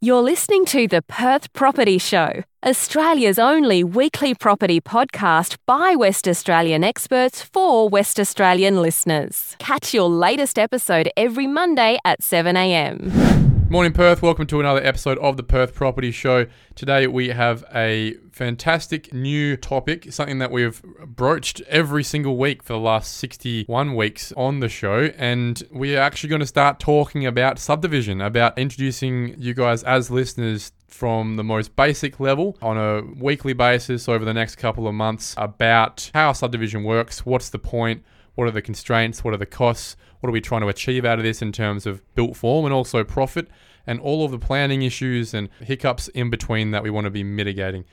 You're listening to the Perth Property Show, Australia's only weekly property podcast by West Australian experts for West Australian listeners. Catch your latest episode every Monday at 7am. Morning, Perth. Welcome to another episode of the Perth Property Show. Today we have a fantastic new topic, something that we've broached every single week for the last 61 weeks on the show. And we are actually going to start talking about subdivision, about introducing you guys as listeners from the most basic level on a weekly basis over the next couple of months about how subdivision works, what's the point, what are the constraints, what are the costs what are we trying to achieve out of this in terms of built form and also profit, and all of the planning issues and hiccups in between that we want to be mitigating.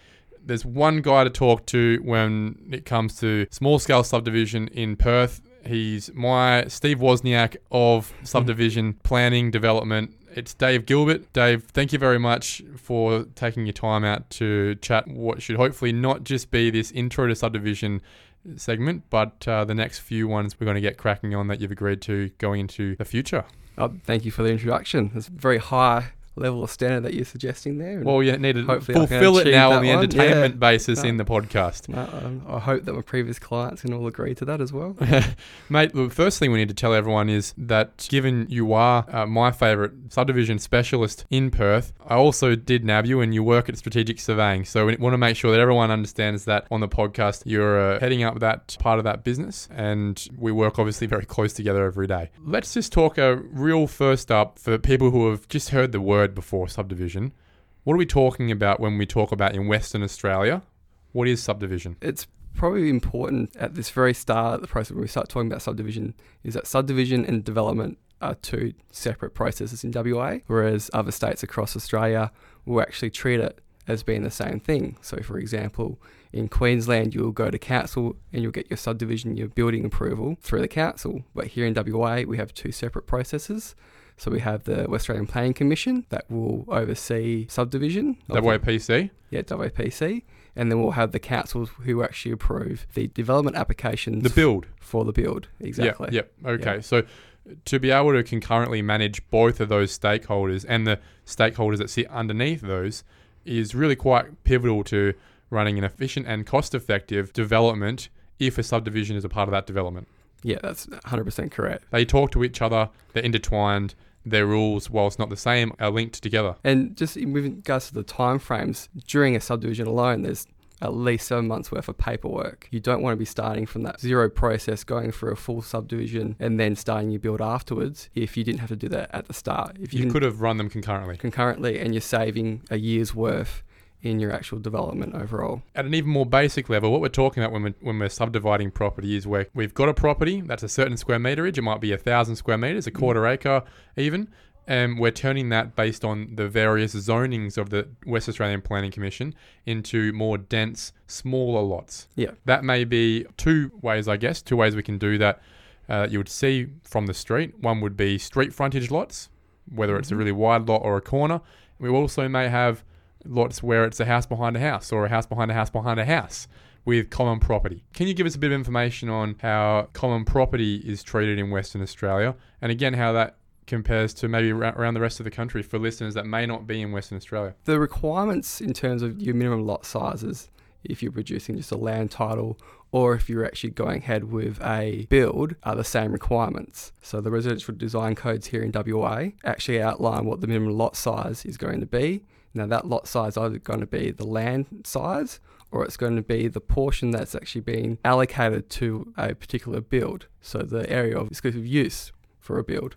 There's one guy to talk to when it comes to small scale subdivision in Perth. He's my Steve Wozniak of hmm. subdivision planning development. It's Dave Gilbert. Dave, thank you very much for taking your time out to chat what should hopefully not just be this intro to subdivision segment, but uh, the next few ones we're going to get cracking on that you've agreed to going into the future. Oh, thank you for the introduction. It's very high level of standard that you're suggesting there. Well, yeah, need to fulfill it now on the entertainment yeah. basis no, in the podcast. No, um, I hope that my previous clients can all agree to that as well. Mate, the first thing we need to tell everyone is that given you are uh, my favourite subdivision specialist in Perth, I also did nab you and you work at Strategic Surveying. So we want to make sure that everyone understands that on the podcast you're uh, heading up that part of that business and we work obviously very close together every day. Let's just talk a real first up for people who have just heard the word before subdivision. What are we talking about when we talk about in Western Australia? What is subdivision? It's probably important at this very start of the process when we start talking about subdivision is that subdivision and development are two separate processes in WA, whereas other states across Australia will actually treat it as being the same thing. So, for example, in Queensland, you'll go to council and you'll get your subdivision, your building approval through the council. But here in WA, we have two separate processes. So we have the West Australian Planning Commission that will oversee subdivision. WAPC? Yeah, WAPC. And then we'll have the councils who actually approve the development applications. The build. For the build, exactly. Yep, yep. okay. Yep. So to be able to concurrently manage both of those stakeholders and the stakeholders that sit underneath those is really quite pivotal to running an efficient and cost effective development if a subdivision is a part of that development. Yeah, that's 100% correct. They talk to each other, they're intertwined, their rules, whilst not the same, are linked together. And just with regards to the time frames, during a subdivision alone, there's at least seven months worth of paperwork. You don't want to be starting from that zero process, going through a full subdivision, and then starting your build afterwards. If you didn't have to do that at the start, if you, you could have run them concurrently, concurrently, and you're saving a year's worth in your actual development overall. At an even more basic level, what we're talking about when we're, when we're subdividing property is where we've got a property that's a certain square meterage. It might be a thousand square meters, a mm. quarter acre, even. And we're turning that based on the various zonings of the West Australian Planning Commission into more dense, smaller lots. Yeah. That may be two ways, I guess, two ways we can do that. Uh, you would see from the street. One would be street frontage lots, whether it's mm-hmm. a really wide lot or a corner. We also may have lots where it's a house behind a house or a house behind a house behind a house with common property. Can you give us a bit of information on how common property is treated in Western Australia and again how that compares to maybe around the rest of the country for listeners that may not be in Western Australia? The requirements in terms of your minimum lot sizes if you're producing just a land title or if you're actually going ahead with a build are the same requirements. So the residential design codes here in WA actually outline what the minimum lot size is going to be now, that lot size is either going to be the land size or it's going to be the portion that's actually being allocated to a particular build. So, the area of exclusive use for a build.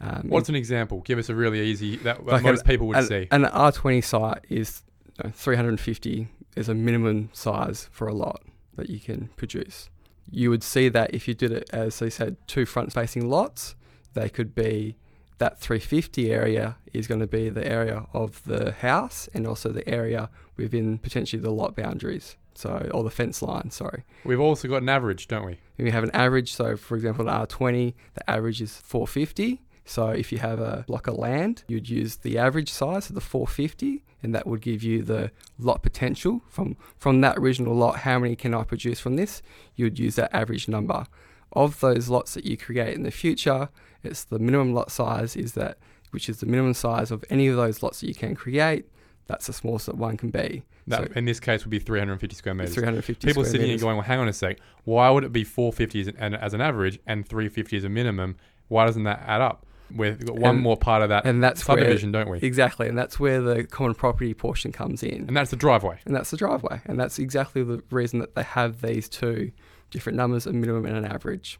Um, What's an example? Give us a really easy that like most an, people would an, see. An R20 site is you know, 350 is a minimum size for a lot that you can produce. You would see that if you did it as they said two front facing lots, they could be that 350 area is going to be the area of the house and also the area within potentially the lot boundaries. So, or the fence line, sorry. We've also got an average, don't we? We have an average. So, for example, an R20, the average is 450. So, if you have a block of land, you'd use the average size of the 450, and that would give you the lot potential from from that original lot. How many can I produce from this? You would use that average number of those lots that you create in the future, it's the minimum lot size is that which is the minimum size of any of those lots that you can create. That's the smallest that one can be. That So- in this case would be 350 square meters. 350 People sitting meters. here going, well, hang on a sec. Why would it be 450 as an, as an average and 350 as a minimum? Why doesn't that add up? We've got one And- more part of that and that's where subdivision, don't we? exactly, and that's where the common property portion comes in. And that's the driveway. and that's the driveway. And that's exactly the reason that they have these two different numbers, a minimum and an average.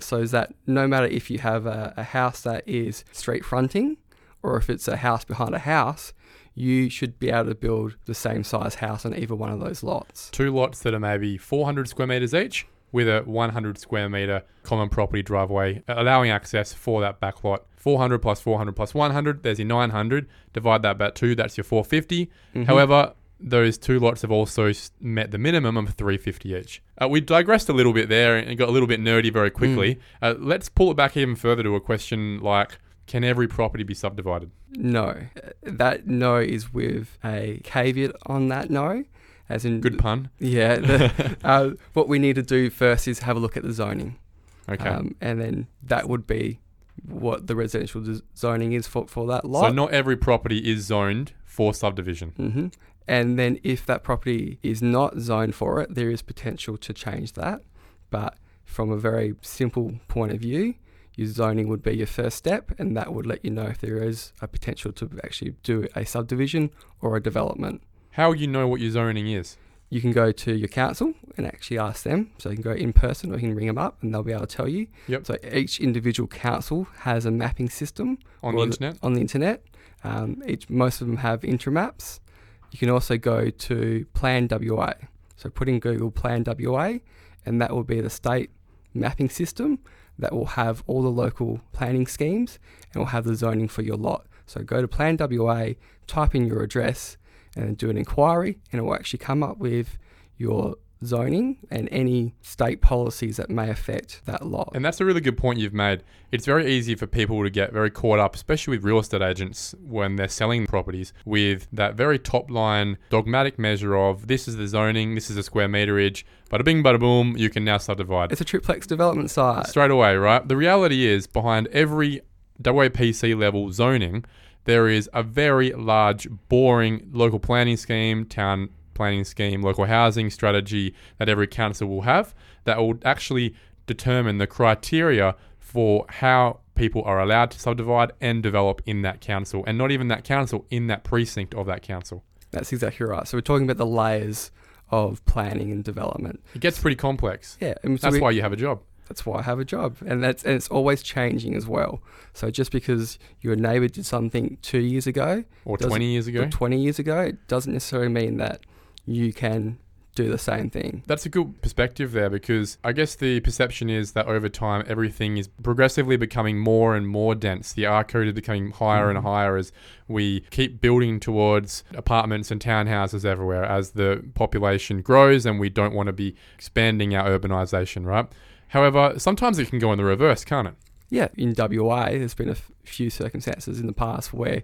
So is that no matter if you have a, a house that is street fronting or if it's a house behind a house, you should be able to build the same size house on either one of those lots. Two lots that are maybe 400 square meters each with a 100 square meter common property driveway, allowing access for that back lot. 400 plus 400 plus 100, there's your 900. Divide that by two, that's your 450. Mhm. However, those two lots have also met the minimum of 350 each. Uh, we digressed a little bit there and got a little bit nerdy very quickly. Uh, let's pull it back even further to a question like can every property be subdivided? no, that no is with a caveat on that no, as in Good pun. Yeah, the, uh, what we need to do first is have a look at the zoning. Okay. Um, and then that would be what the residential zoning is for, for that lot. so not every property is zoned for subdivision. hmm And then if that property is not zoned for it, there is potential to change that. But from a very simple point of view, your zoning would be your first step, and that would let you know if there is a potential to actually do a subdivision or a development. How you know what your zoning is? You can go to your council and actually ask them. So you can go in person or you can ring them up and they'll be able to tell you. Yep. So each individual council has a mapping system On the internet? On the internet, um, each most of them have intramaps. You can also go to Plan WA. So put in Google Plan WA, and that will be the state mapping system that will have all the local planning schemes and will have the zoning for your lot. So go to Plan WA, type in your address, and do an inquiry, and it will actually come up with your zoning and any state policies that may affect that lot. And that's a really good point you've made. It's very easy for people to get very caught up, especially with real estate agents when they're selling properties, with that very top line dogmatic measure of this is the zoning, this is the square meterage, bada bing, bada boom, you can now subdivide. it's a triplex development site. Straight away, right? The reality is behind every WAPC level zoning, there is a very large, boring local planning scheme, town planning scheme, local housing strategy that every council will have that will actually determine the criteria for how people are allowed to subdivide and develop in that council, and not even that council, in that precinct of that council. That's exactly right. So we're talking about the layers of planning and development. It gets pretty complex. Yeah, and so That's we- why you have a job. That's why I have a job, and that's and it's always changing as well. So just because your neighbour did something two years ago Or 20 years ago. twenty years ago, it doesn't necessarily mean that you can do the same thing. That's a good perspective there because I guess the perception is that over time everything is progressively becoming more and more dense. The R code is becoming higher and Mhm. higher as we keep building towards apartments and townhouses everywhere as the population grows and we don't want to be expanding our urbanization, right? However, sometimes it can go in the reverse, can't it? Yeah, in WA, there's been a f- few circumstances in the past where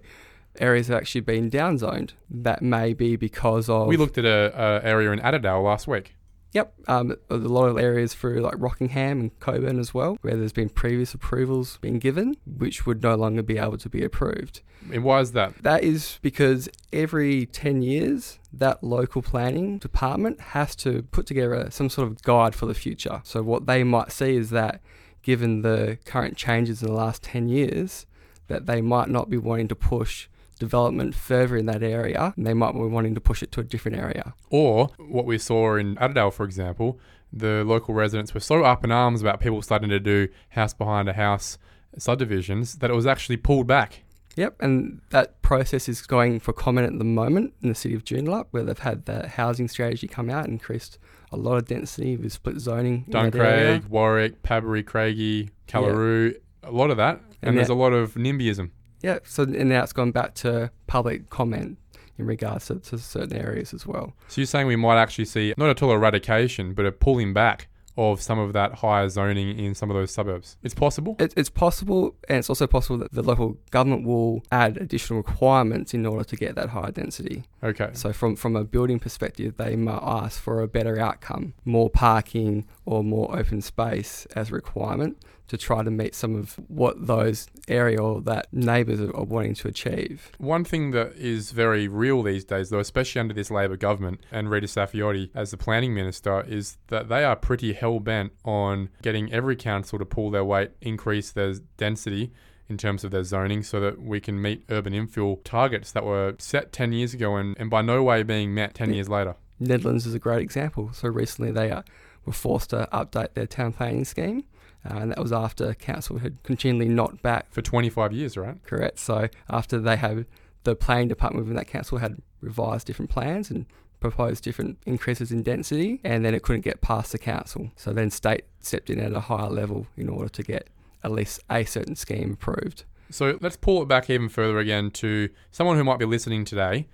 areas have actually been downzoned. That may be because of We looked at a, a area in Attadale last week. Yep, um, a lot of areas through like Rockingham and Cockburn as well, where there's been previous approvals being given, which would no longer be able to be approved. And why is that? That is because every 10 years, that local planning department has to put together some sort of guide for the future. So, what they might see is that given the current changes in the last 10 years, that they might not be wanting to push development further in that area, and they might be wanting to push it to a different area. Or what we saw in Attadale, for example, the local residents were so up in arms about people starting to do house behind a house subdivisions that it was actually pulled back. Yep, and that process is going for comment at the moment in the city of Joondalup, where they've had the housing strategy come out and increased a lot of density with split zoning. Duncraig, Warwick, Padbury, Craigie, Kallaroo, a lot of that. And, And there's that- a lot of NIMBYism. Yeah, so and now it's gone back to public comment in regards to, to certain areas as well. So you're saying we might actually see not at all eradication, but a pulling back of some of that higher zoning in some of those suburbs. It's possible. It, it's possible, and it's also possible that the local government will add additional requirements in order to get that higher density. Okay. So from from a building perspective, they might ask for a better outcome, more parking or more open space as a requirement to try to meet some of what those area or that neighbours are wanting to achieve. One thing that is very real these days, though, especially under this Labor government and Rita Saffioti as the planning minister, is that they are pretty hell bent on getting every council to pull their weight, increase their density in terms of their zoning so that we can meet urban infill targets that were set 10 years ago and, and by no way being met 10 years later. Nedlands is a great example. So recently they uh, were forced to update their town planning scheme. Uh, and that was after council had continually knocked back For 25 years, right? correct. So after they had the planning department within that council had revised different plans and proposed different increases in density, and then it couldn't get past the council. So then state stepped in at a higher level in order to get at least a certain scheme approved. So let's pull it back even further again to someone who might be listening today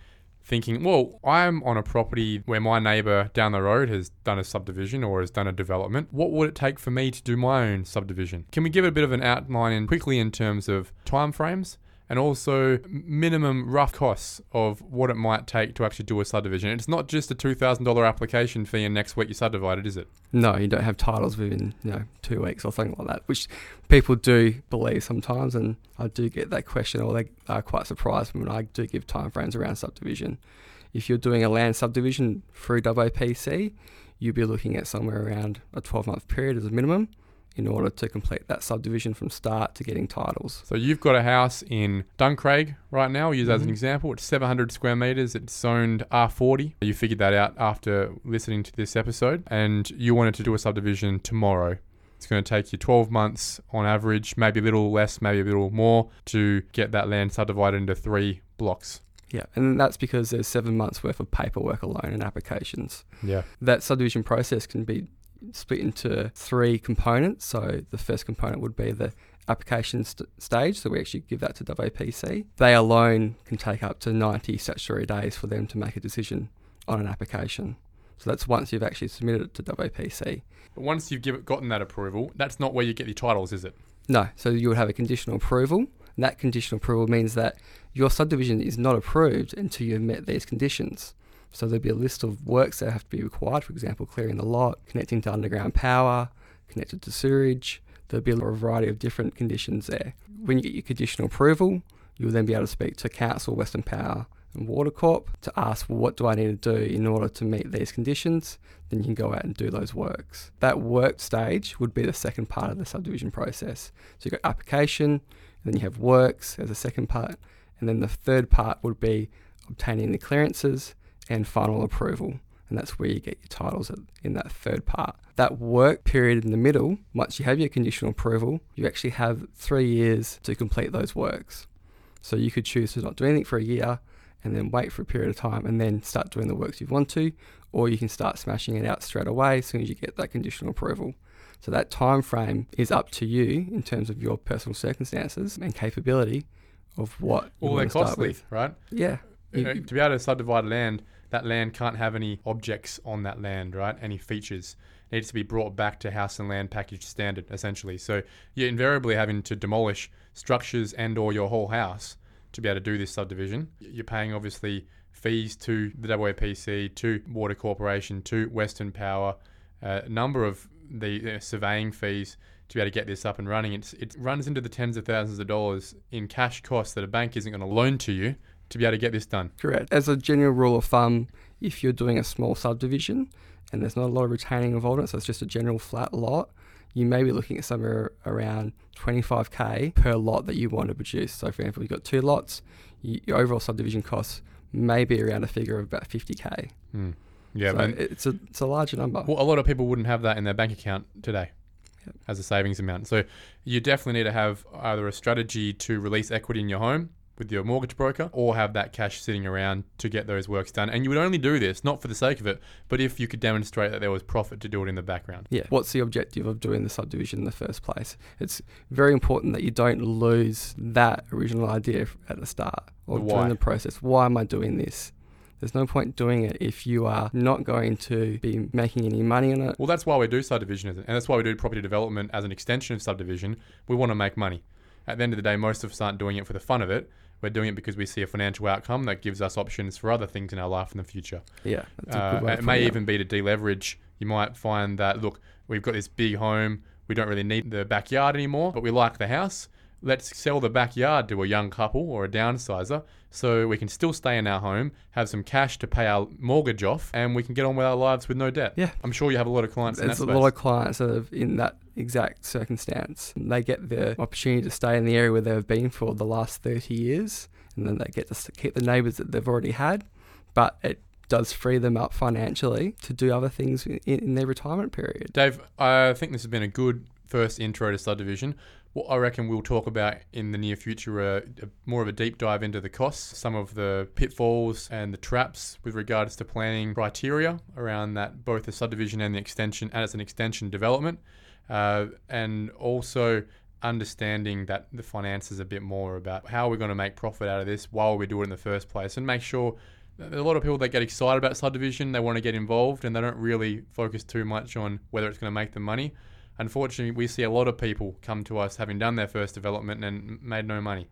thinking, well, I'm on a property where my neighbour down the road has done a subdivision or has done a development. What would it take for me to do my own subdivision? Can we give it a bit of an outline in quickly in terms of timeframes? And also minimum rough costs of what it might take to actually do a subdivision. It's not just a two thousand dollar application fee and next week you subdivide it, is it? No, you don't have titles within you know two weeks or something like that, which people do believe sometimes, and I do get that question, or they are quite surprised when I do give timeframes around subdivision. If you're doing a land subdivision through WPC, you'll be looking at somewhere around a 12 month period as a minimum in order to complete that subdivision from start to getting titles. So you've got a house in Duncraig right now. We'll use that as an Mhm. example. It's 700 square meters. It's zoned R40. You figured that out after listening to this episode, and you wanted to do a subdivision tomorrow. It's going to take you 12 months on average, maybe a little less, maybe a little more, to get that land subdivided into three blocks. Yeah, and that's because there's seven months worth of paperwork alone and applications. Yeah. That subdivision process can be split into three components. So the first component would be the application st- stage. So we actually give that to WPC. They alone can take up to 90 statutory days for them to make a decision on an application. So that's once you've actually submitted it to WPC. But once you've give, gotten that approval, that's not where you get your titles, is it? No, so you would have a conditional approval. And that conditional approval means that your subdivision is not approved until you've met these conditions. So there'll be a list of works that have to be required, for example, clearing the lot, connecting to underground power, connected to sewerage. There'll be a variety of different conditions there. When you get your conditional approval, you'll then be able to speak to Council, Western Power, and Water Corp to ask, well, what do I need to do in order to meet these conditions? Then you can go out and do those works. That work stage would be the second part of the subdivision process. So you've got application, then you have works as a second part, and then the third part would be obtaining the clearances and final approval. And that's where you get your titles in that third part. That work period in the middle, once you have your conditional approval, you actually have three years to complete those works. So you could choose to not do anything for a year and then wait for a period of time and then start doing the works you want to, or you can start smashing it out straight away as soon as you get that conditional approval. So that time frame is up to you in terms of your personal circumstances and capability of what you Well, they're want to start costly, with. right? Yeah. You You- to be able to subdivide land, that land can't have any objects on that land, right? Any features It needs to be brought back to house and land package standard, essentially. So you're invariably having to demolish structures and or your whole house to be able to do this subdivision. You're paying obviously fees to the WAPC, to Water Corporation, to Western Power, uh, a number of the uh, surveying fees to be able to get this up and running. It's, it runs into the tens of thousands of dollars in cash costs that a bank isn't going to loan to you to be able to get this done. Correct. As a general rule of thumb, if you're doing a small subdivision and there's not a lot of retaining involved in it, so it's just a general flat lot, you may be looking at somewhere around 25k per lot that you want to produce. So, for example, you've got two lots, your overall subdivision costs may be around a figure of about 50k. Hmm. Yeah, so it's a it's a larger number. well, a lot of people wouldn't have that in their bank account today Yep. as a savings amount. So you definitely need to have either a strategy to release equity in your home with your mortgage broker or have that cash sitting around to get those works done. And you would only do this, not for the sake of it, but if you could demonstrate that there was profit to do it in the background. Yeah. What's the objective of doing the subdivision in the first place? It's very important that you don't lose that original idea at the start or The during the process. Why am I doing this? There's no point doing it if you are not going to be making any money on it. Well, that's why we do subdivision, and that's why we do property development as an extension of subdivision. We want to make money. At the end of the day, most of us aren't doing it for the fun of it. We're doing it because we see a financial outcome that gives us options for other things in our life in the future. Yeah. Uh, it may putting even be to deleverage. You might find that look, we've got this big home, we don't really need the backyard anymore, but we like the house. Let's sell the backyard to a young couple or a downsizer so we can still stay in our home, have some cash to pay our mortgage off, and we can get on with our lives with no debt. Yeah. I'm sure you have a lot of clients in There's that a lot of clients that are in that exact circumstance. They get the opportunity to stay in the area where they've been for the last 30 years, and then they get to keep the neighbours that they've already had, but it does free them up financially to do other things in, in their retirement period. Dave, I think this has been a good first intro to subdivision. What I reckon we'll talk about in the near future are a- more of a deep dive into the costs, some of the pitfalls and the traps with regards to planning criteria around that, both the subdivision and the extension, and as an extension development, uh, and also understanding that the finances a bit more about how we're going to make profit out of this while we do it in the first place, and make sure a lot of people that get excited about subdivision, they want to get involved, and they don't really focus too much on whether it's going to make them money. Unfortunately, we see a lot of people come to us having done their first development and made no money.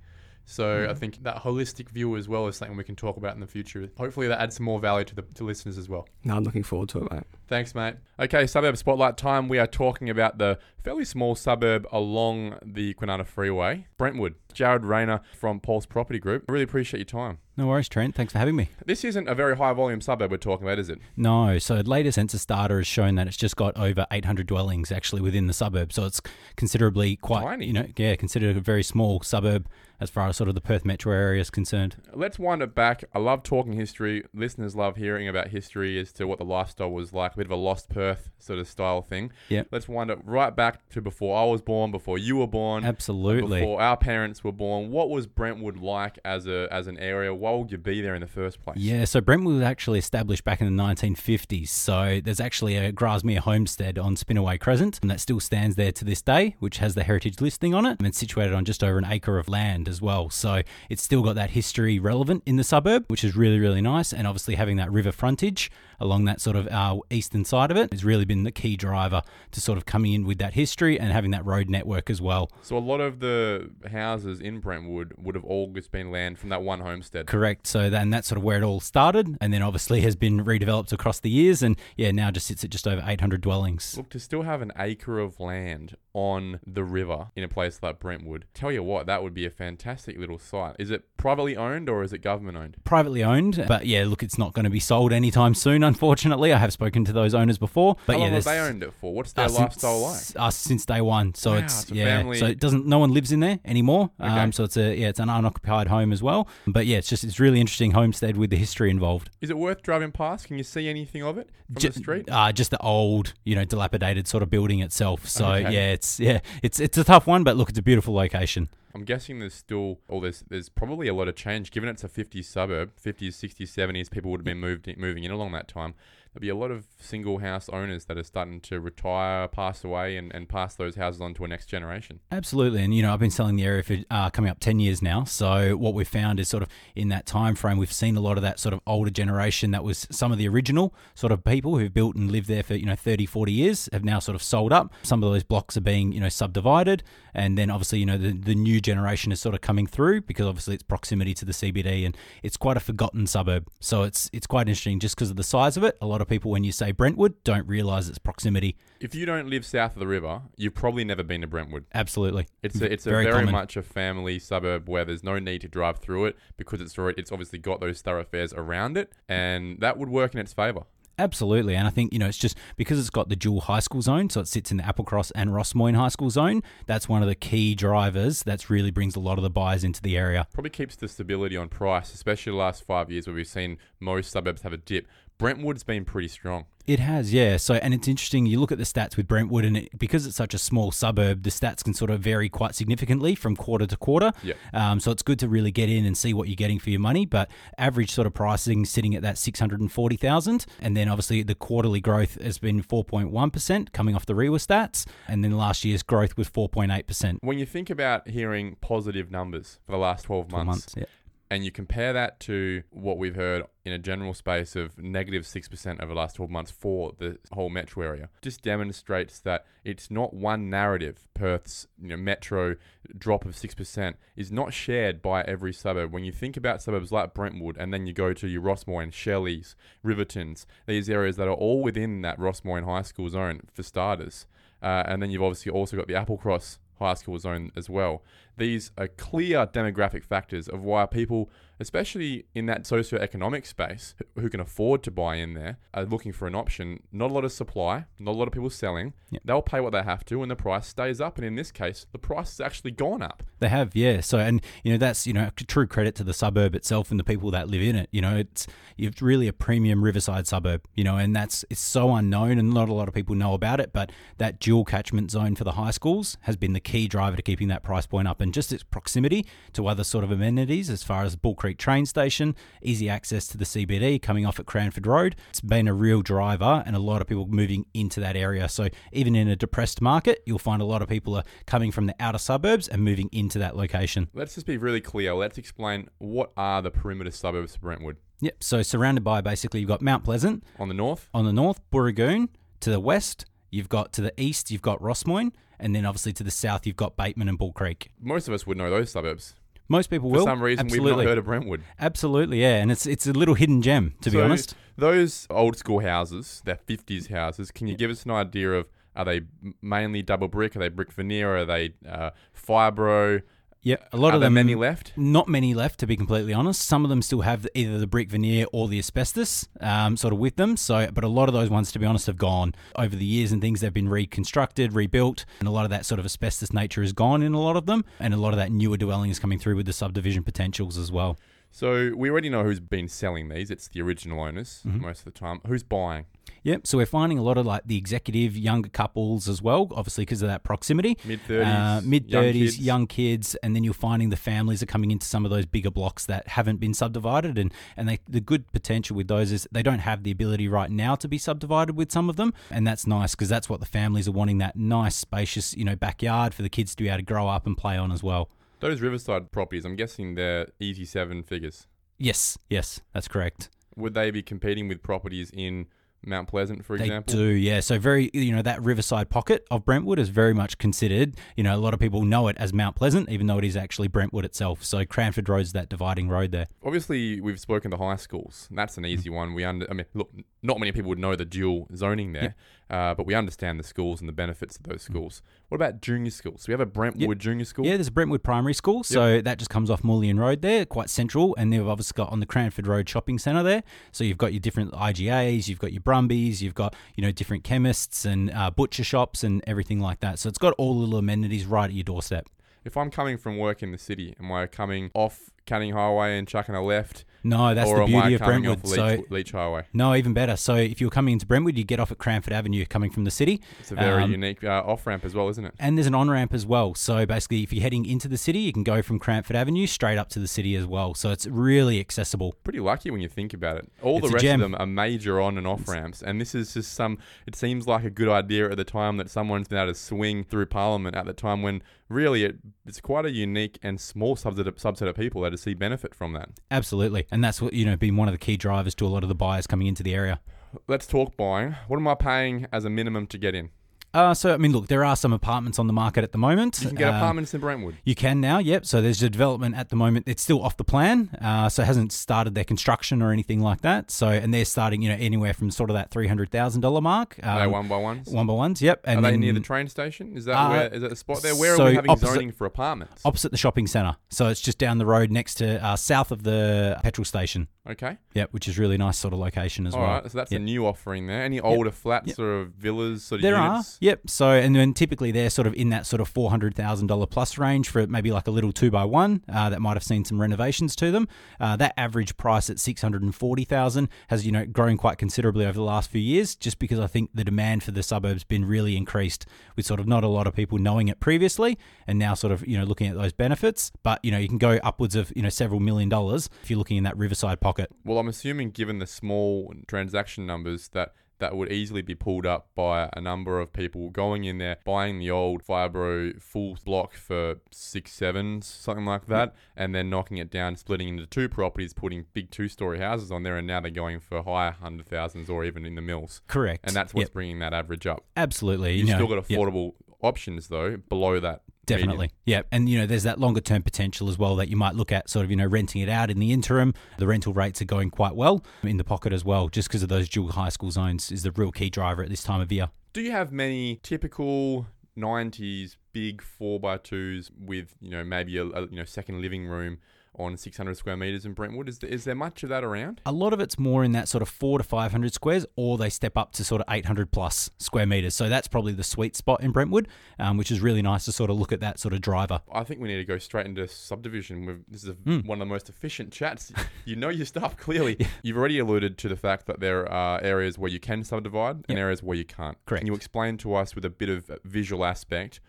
So I mm. think that holistic view as well is something we can talk about in the future. Hopefully, that adds some more value to the to listeners as well. No, I'm looking forward to it, mate. Thanks, mate. Okay, suburb spotlight time. We are talking about the fairly small suburb along the Kwinana Freeway, Brentwood. Jared Rayner from Pulse Property Group. I really appreciate your time. No worries, Trent. Thanks for having me. This isn't a very high volume suburb we're talking about, is it? No, so latest census data has shown that it's just got over 800 dwellings actually within the suburb. So it's considerably quite, Tiny. you know, yeah, considered a very small suburb as far as sort of the Perth metro area is concerned. Let's wind it back. I love talking history. Listeners love hearing about history as to what the lifestyle was like, bit of a lost Perth sort of style thing. Yeah. Let's wind it right back to before I was born, before you were born, Absolutely. before our parents were born. What was Brentwood like as a as an area? Why would you be there in the first place? Yeah, so Brentwood was actually established back in the 1950s. So there's actually a Grasmere homestead on Spinaway Crescent, and that still stands there to this day, which has the heritage listing on it. And it's situated on just over an acre of land as well. So it's still got that history relevant in the suburb, which is really, really nice. And obviously having that river frontage along that sort of uh, eastern side of it has really been the key driver to sort of coming in with that history and having that road network as well. So a lot of the houses in Brentwood would have all just been land from that one homestead. Correct. So then that's sort of where it all started, and then obviously has been redeveloped across the years, and yeah, now just sits at just over 800 dwellings. Look, to still have an acre of land on the river in a place like Brentwood, tell you what, that would be a fantastic little site. Is it privately owned or is it government owned? Privately owned, but yeah, look, it's not going to be sold anytime soon. Unfortunately, I have spoken to those owners before, but How yeah, they owned it for? What's their uh, lifestyle like? since, uh, since day one. So Wow, it's, it's yeah. family- So it doesn't. No one lives in there anymore. Okay. Um, so it's a yeah, it's an unoccupied home as well. But yeah, it's just it's really interesting homestead with the history involved. Is it worth driving past? Can you see anything of it from Ju- the street? Uh, just the old, you know, dilapidated sort of building itself. So Okay. yeah, it's yeah, it's it's a tough one, but look, it's a beautiful location. I'm guessing there's still, or there's there's probably a lot of change. Given it's a 50s suburb, 50s, 60s, 70s, people would have been moved in, moving in along that time. There'll be a lot of single house owners that are starting to retire, pass away, and, and pass those houses on to a next generation. Absolutely, and you know I've been selling the area for uh, coming up ten years now. So what we've found is sort of in that time frame, we've seen a lot of that sort of older generation that was some of the original sort of people who've built and lived there for you know 30, 40 years have now sort of sold up. Some of those blocks are being you know subdivided, and then obviously you know the, the new generation is sort of coming through because obviously it's proximity to the CBD and it's quite a forgotten suburb. So it's it's quite interesting just because of the size of it. A lot of people when you say Brentwood don't realise its proximity. If you don't live south of the river, you've probably never been to Brentwood. Absolutely, It's a, it's a Very very, much a family suburb where there's no need to drive through it because it's already, it's obviously got those thoroughfares around it, and that would work in its favour. Absolutely, and I think you know it's just because it's got the dual high school zone, so it sits in the Applecross and Rossmoyne High School zone. That's one of the key drivers that's really brings a lot of the buyers into the area. Probably keeps the stability on price, especially the last five years where we've seen most suburbs have a dip. Brentwood's been pretty strong. It has, yeah. So, and it's interesting. You look at the stats with Brentwood, and it, because it's such a small suburb, the stats can sort of vary quite significantly from quarter to quarter. Yeah. Um, so it's good to really get in and see what you're getting for your money. But average sort of pricing sitting at that six hundred and forty thousand, and then obviously the quarterly growth has been four point one percent coming off the REIWA stats, and then last year's growth was four point eight percent. When you think about hearing positive numbers for the last 12 months, Months, yeah. And you compare that to what we've heard in a general space of negative 6% over the last 12 months for the whole metro area, just demonstrates that it's not one narrative. Perth's you know, metro drop of 6% is not shared by every suburb. When you think about suburbs like Brentwood and then you go to your and Shelley's, Rivertons, these areas that are all within that Rossmoyne High School zone for starters, uh, and then you've obviously also got the Applecross High School zone as well. These are clear demographic factors of why people, especially in that socio-economic space, who can afford to buy in there, are looking for an option. Not a lot of supply, not a lot of people selling. Yep. They'll pay what they have to, and the price stays up. And in this case, the price has actually gone up. They have, yeah. So, and you know, that's you know, true credit to the suburb itself and the people that live in it. You know, it's it's really a premium riverside suburb. You know, and that's it's so unknown, and not a lot of people know about it. But that dual catchment zone for the high schools has been the key driver to keeping that price point up, and just its proximity to other sort of amenities, as far as Bull Creek train station, easy access to the CBD coming off at Cranford Road. It's been a real driver, and a lot of people moving into that area. So, even in a depressed market, you'll find a lot of people are coming from the outer suburbs and moving into that location. Let's just be really clear. Let's explain what are the perimeter suburbs of Brentwood. Yep. So surrounded by basically you've got Mount Pleasant On the north, on the north, Booragoon to the west. You've got to the east, you've got Rossmoyne, and then obviously to the south, you've got Bateman and Bull Creek. most of us would know those suburbs. Most people For will. For some reason, Absolutely. we've not heard of Brentwood. Absolutely, yeah, and it's it's a little hidden gem to be honest. Those old school houses, they're 50s houses, can you give us an idea of are they mainly double brick? Are they brick veneer? Are they uh, fibro? Yeah, a lot are of there them. many left? Not many left, to be completely honest. Some of them still have either the brick veneer or the asbestos, um, sort of with them. So, but a lot of those ones, to be honest, have gone over the years and things. They've been reconstructed, rebuilt, and a lot of that sort of asbestos nature is gone in a lot of them, and a lot of that newer dwelling is coming through with the subdivision potentials as well. So we already know who's been selling these. It's the original owners Mm-hmm. most of the time. Who's buying? Yep. So we're finding a lot of like the executive younger couples as well, obviously because of that proximity. Mid 30s, Uh, mid young thirties, kids? young kids, and then you're finding the families are coming into some of those bigger blocks that haven't been subdivided, and and they, the good potential with those is they don't have the ability right now to be subdivided with some of them, and that's nice because that's what the families are wanting that nice, spacious, you know, backyard for the kids to be able to grow up and play on as well. Those Riverside properties, I'm guessing they're easy seven figures. Yes, yes, that's correct. Would they be competing with properties in Mount Pleasant, for example. They do, yeah. So very, you know, that riverside pocket of Brentwood is very much considered. You know, a lot of people know it as Mount Pleasant, even though it is actually Brentwood itself. So Cranford Road's that dividing road there. Obviously, we've spoken to high schools. That's an easy mm. one. We under, I mean, look, not many people would know the dual zoning there, uh, but we understand the schools and the benefits of those schools. What about junior schools? We have a Brentwood junior school. Yeah, there's a Brentwood Primary School, so that just comes off Moolyeen Road there, quite central, and they've obviously got on the Cranford Road shopping centre there. So you've got your different IGAs, you've got your Brumbies, you've got you know different chemists and uh, butcher shops and everything like that. So it's got all the little amenities right at your doorstep. If I'm coming from work in the city, am I coming off Canning Highway and chucking a left, No, that's the beauty of Brentwood. So Leach, Highway? no, even better. So if you're coming into Brentwood, you get off at Cranford Avenue, coming from the city. It's a very Um, unique uh, off ramp as well, isn't it? And there's an on ramp as well. So basically, if you're heading into the city, you can go from Cranford Avenue straight up to the city as well. So it's really accessible. Pretty lucky when you think about it. All It's the rest of them are major on and off ramps, and this is just some. It seems like a good idea at the time that someone's been able to swing through Parliament at the time when really it, it's quite a unique and small subset of, subset of people that see benefit from that. Absolutely. And that's what, you know, been one of the key drivers to a lot of the buyers coming into the area. Let's talk buying. What am I paying as a minimum to get in? Uh, so, I mean, look, there are some apartments on the market at the moment. You can get Um, apartments in Brentwood. You can now, yep. So there's a development at the moment. It's still off the plan, uh, so it hasn't started their construction or anything like that. So, and they're starting, you know, anywhere from sort of that three hundred thousand dollar mark. Are they Um, one by ones? one by ones, yep. And Are they then near the train station? Is that Uh, where is that the spot there? Where so are we having opposite- zoning for apartments? opposite the shopping centre. So it's just down the road next to uh, south of the petrol station. okay. Yep, which is really nice sort of location as All well. right. So that's Yep. a new offering there. Any older flats Yep. or villas sort of There units? are, yep. So, and then typically they're sort of in that sort of four hundred thousand dollar plus range for maybe like a little two by one uh, that might have seen some renovations to them. Uh, that average price at six hundred and forty thousand has you know grown quite considerably over the last few years, just because I think the demand for the suburbs been really increased with sort of not a lot of people knowing it previously, and now sort of you know looking at those benefits. But you know you can go upwards of you know several million dollars if you're looking in that Riverside pocket. Well, I'm assuming, given the small transaction numbers, that that would easily be pulled up by a number of people going in there, buying the old Fibro full block for six sevens, something like that, and then knocking it down, splitting into two properties, putting big two-story houses on there, and now they're going for higher hundred thousands or even in the mills, Correct, and that's what's Yep, bringing that average up. absolutely. You've you know, still got yep. affordable options though below that Definitely. Yeah. And, you know, there's that longer term potential as well that you might look at sort of, you know, renting it out in the interim. The rental rates are going quite well in the pocket as well, just because of those dual high school zones is the real key driver at this time of year. Do you have many typical 90s big 4x2s with, you know, maybe a, a you know second living room on 600 square meters in Brentwood? Is there, is there much of that around? A lot of it's more in that sort of four to 500 squares, or they step up to sort of 800 plus square meters. So that's probably the sweet spot in Brentwood, um, which is really nice to sort of look at that sort of driver. I think we need to go straight into subdivision. We've, this is a, Mm. one of the most efficient chats. you know your stuff clearly. You've already alluded to the fact that there are areas where you can subdivide and areas where you can't. Correct. Can you explain to us with a bit of visual aspect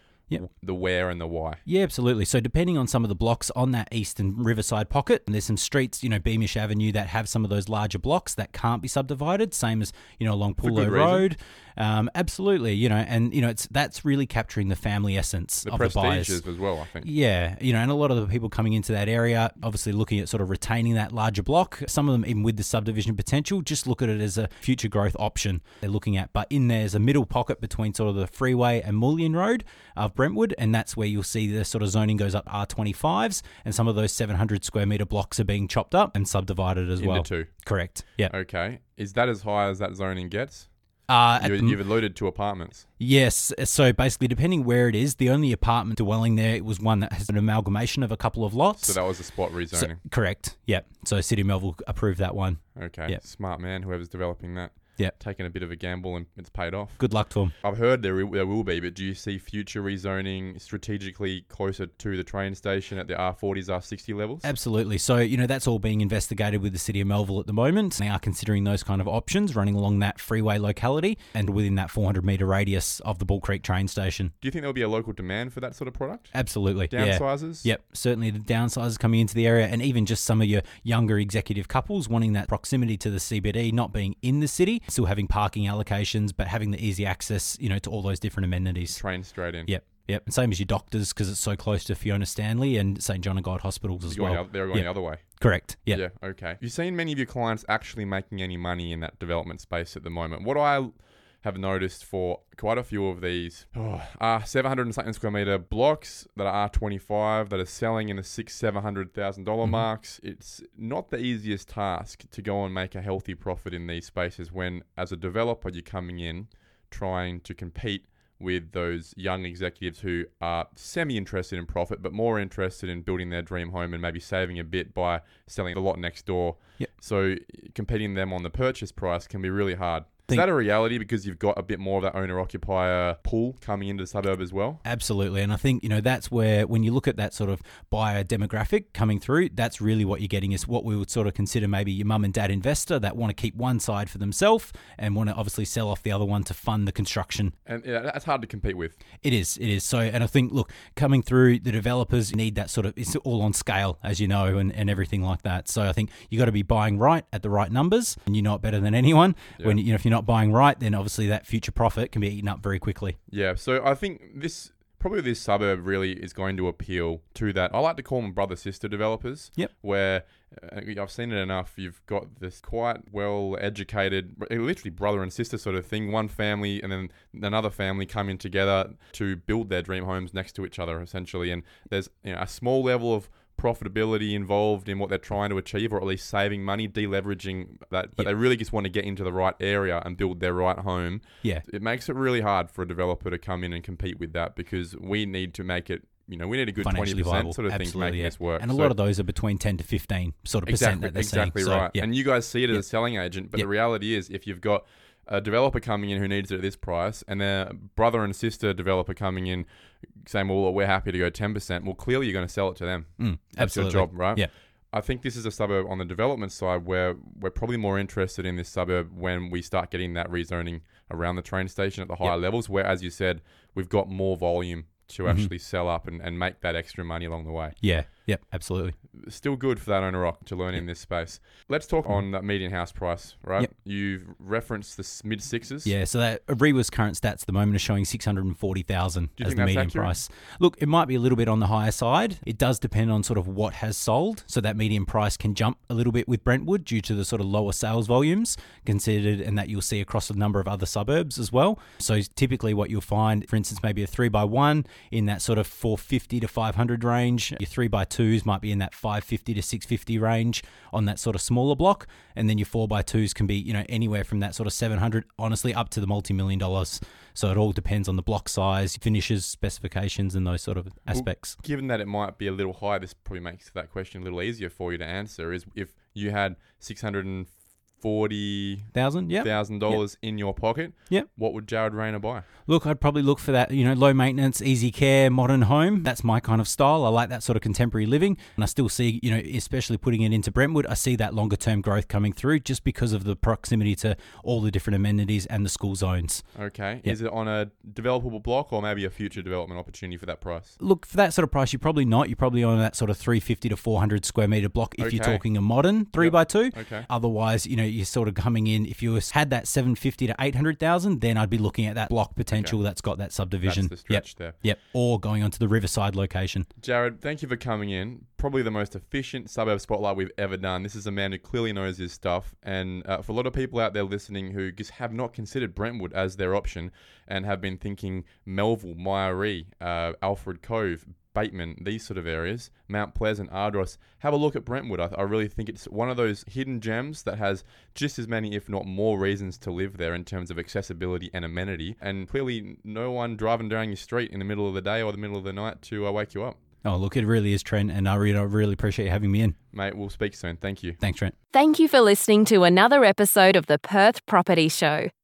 Yep. the where and the why? Yeah, absolutely. So depending on some of the blocks on that eastern riverside pocket, there's some streets, you know, Beamish Avenue that have some of those larger blocks that can't be subdivided, same as you know along For Pulo good reason. Um, absolutely, you know, and you know, it's that's really capturing the family essence The of the buyers. as well, I think. Yeah, you know, and a lot of the people coming into that area, obviously looking at sort of retaining that larger block. Some of them, even with the subdivision potential, just look at it as a future growth option they're looking at. But in there's a middle pocket between sort of the freeway and Moolyeen Road of Brentwood, and that's where you'll see the sort of zoning goes up R25s, and some of those 700 square meter blocks are being chopped up and subdivided as Into well. two. Correct. Yeah. Okay. Is that as high as that zoning gets? Uh, You, you've alluded to apartments. Yes. So basically, depending where it is, the only apartment dwelling there was one that has an amalgamation of a couple of lots. So that was a spot So- rezoning. correct. Yep. So City Melville approved that one. okay. yep. Smart man, whoever's developing that. Yep. Taking a bit of a gamble and it's paid off. Good luck to them. I've heard there, there will be, but do you see future rezoning strategically closer to the train station at the R40s, R60 levels? Absolutely. So, you know, that's all being investigated with the City of Melville at the moment. They are considering those kind of options running along that freeway locality and within that 400 metre radius of the Bull Creek train station. Do you think there'll be a local demand for that sort of product? Absolutely. Yeah. Downsizes? Yep, certainly the downsizes coming into the area, and even just some of your younger executive couples wanting that proximity to the CBD, not being in the city, still having parking allocations, but having the easy access, you know, to all those different amenities. Train straight in. Yep, yep. And same as your doctors because it's so close to Fiona Stanley and St John of God hospitals as You're well. the they're going Yeah. the other way. Correct. Yeah. Yeah, okay. You've seen many of your clients actually making any money in that development space at the moment. What do I have noticed for quite a few of these oh, are 700 and something square meter blocks that are R25 that are selling in the six, seven hundred thousand dollar Mhm. marks. It's not the easiest task to go and make a healthy profit in these spaces when, as a developer, you're coming in trying to compete with those young executives who are semi interested in profit, but more interested in building their dream home and maybe saving a bit by selling the lot next door. Yep. So competing them on the purchase price can be really hard. Is that a reality because you've got a bit more of that owner occupier pool coming into the suburb as well? Absolutely. And I think, you know, that's where, when you look at that sort of buyer demographic coming through, that's really what you're getting is what we would sort of consider maybe your mum and dad investor that want to keep one side for themselves and want to obviously sell off the other one to fund the construction. And yeah, that's hard to compete with. It is, it is. So, and I think, look, coming through, the developers need that sort of, it's all on scale, as you know, and, and everything like that. So I think you've got to be buying right at the right numbers, and you know it better than anyone. When, you know, if you're not buying right, then obviously that future profit can be eaten up very quickly. Yeah, so I think this probably this suburb really is going to appeal to that. I like to call them brother sister developers. Yep. Where uh, I've seen it enough. You've got this quite well educated, literally brother and sister sort of thing. One family and then another family coming together to build their dream homes next to each other, essentially. And there's you know, a small level of profitability involved in what they're trying to achieve, or at least saving money, deleveraging that. But Yep. they really just want to get into the right area and build their right home Yeah. it makes it really hard for a developer to come in and compete with that because we need to make it you know we need a good 20% sort of thing to make yeah. this work And a So- lot of those are between 10 to 15 sort of percent that they're exactly seeing. So, right yeah. and you guys see it as a selling agent but the reality is if you've got a developer coming in who needs it at this price and a brother and sister developer coming in saying well we're happy to go 10% well clearly you're going to sell it to them Mm, that's absolutely. your job right Yeah. I think this is a suburb on the development side where we're probably more interested in this suburb when we start getting that rezoning around the train station at the higher levels, where, as you said, we've got more volume to Mhm. actually sell up and, and make that extra money along the way. Yeah. Yep, absolutely. Still good for that owner rock to learn in this space. Let's talk on that median house price, right? Yep. You've referenced the mid sixes. Yeah, so that REIWA's current stats at the moment are showing six hundred and forty thousand as the median accurate? price. Look, it might be a little bit on the higher side. It does depend on sort of what has sold, so that median price can jump a little bit with Brentwood due to the sort of lower sales volumes considered, and that you'll see across a number of other suburbs as well. So typically, what you'll find, for instance, maybe a three by one in that sort of four fifty to five hundred range. Your three by twos might be in that five fifty to six fifty range on that sort of smaller block, and then your four by twos can be you know anywhere from that sort of seven hundred, honestly, up to the multi million dollars. So it all depends on the block size, finishes, specifications, and those sort of aspects. Given that it might be a little high, this probably makes that question a little easier for you to answer. Is if you had six hundred and forty Thousand, yeah. thousand dollars in your pocket, Yep. what would Jared Rayner buy? Look, I'd probably look for that, you know, low maintenance, easy care, modern home. That's my kind of style. I like that sort of contemporary living. And I still see, you know, especially putting it into Brentwood, I see that longer term growth coming through just because of the proximity to all the different amenities and the school zones. Okay, Yep. is it on a developable block or maybe a future development opportunity for that price? Look, for that sort of price, you're probably not. You're probably on that sort of 350 to 400 square meter block if you're talking a modern 3 Yep. by 2 Okay. Otherwise, you know, you're sort of coming in. If you had that 750 to 800,000, then I'd be looking at that block potential that's got that subdivision. That's the Yep. stretch there. Yep. Or going onto the Riverside location. Jared, thank you for coming in. Probably the most efficient suburb spotlight we've ever done. This is a man who clearly knows his stuff. And uh, for a lot of people out there listening who just have not considered Brentwood as their option and have been thinking Melville, Myaree, uh, Alfred Cove, Bateman, these sort of areas, Mount Pleasant, Ardross, have a look at Brentwood. I, I really think it's one of those hidden gems that has just as many, if not more, reasons to live there in terms of accessibility and amenity. And clearly, no one driving down your street in the middle of the day or the middle of the night to uh, wake you up. Oh, look, it really is, Trent. And I really, I really appreciate you having me in. Mate, we'll speak soon. Thank you. Thanks, Trent. Thank you for listening to another episode of the Perth Property Show.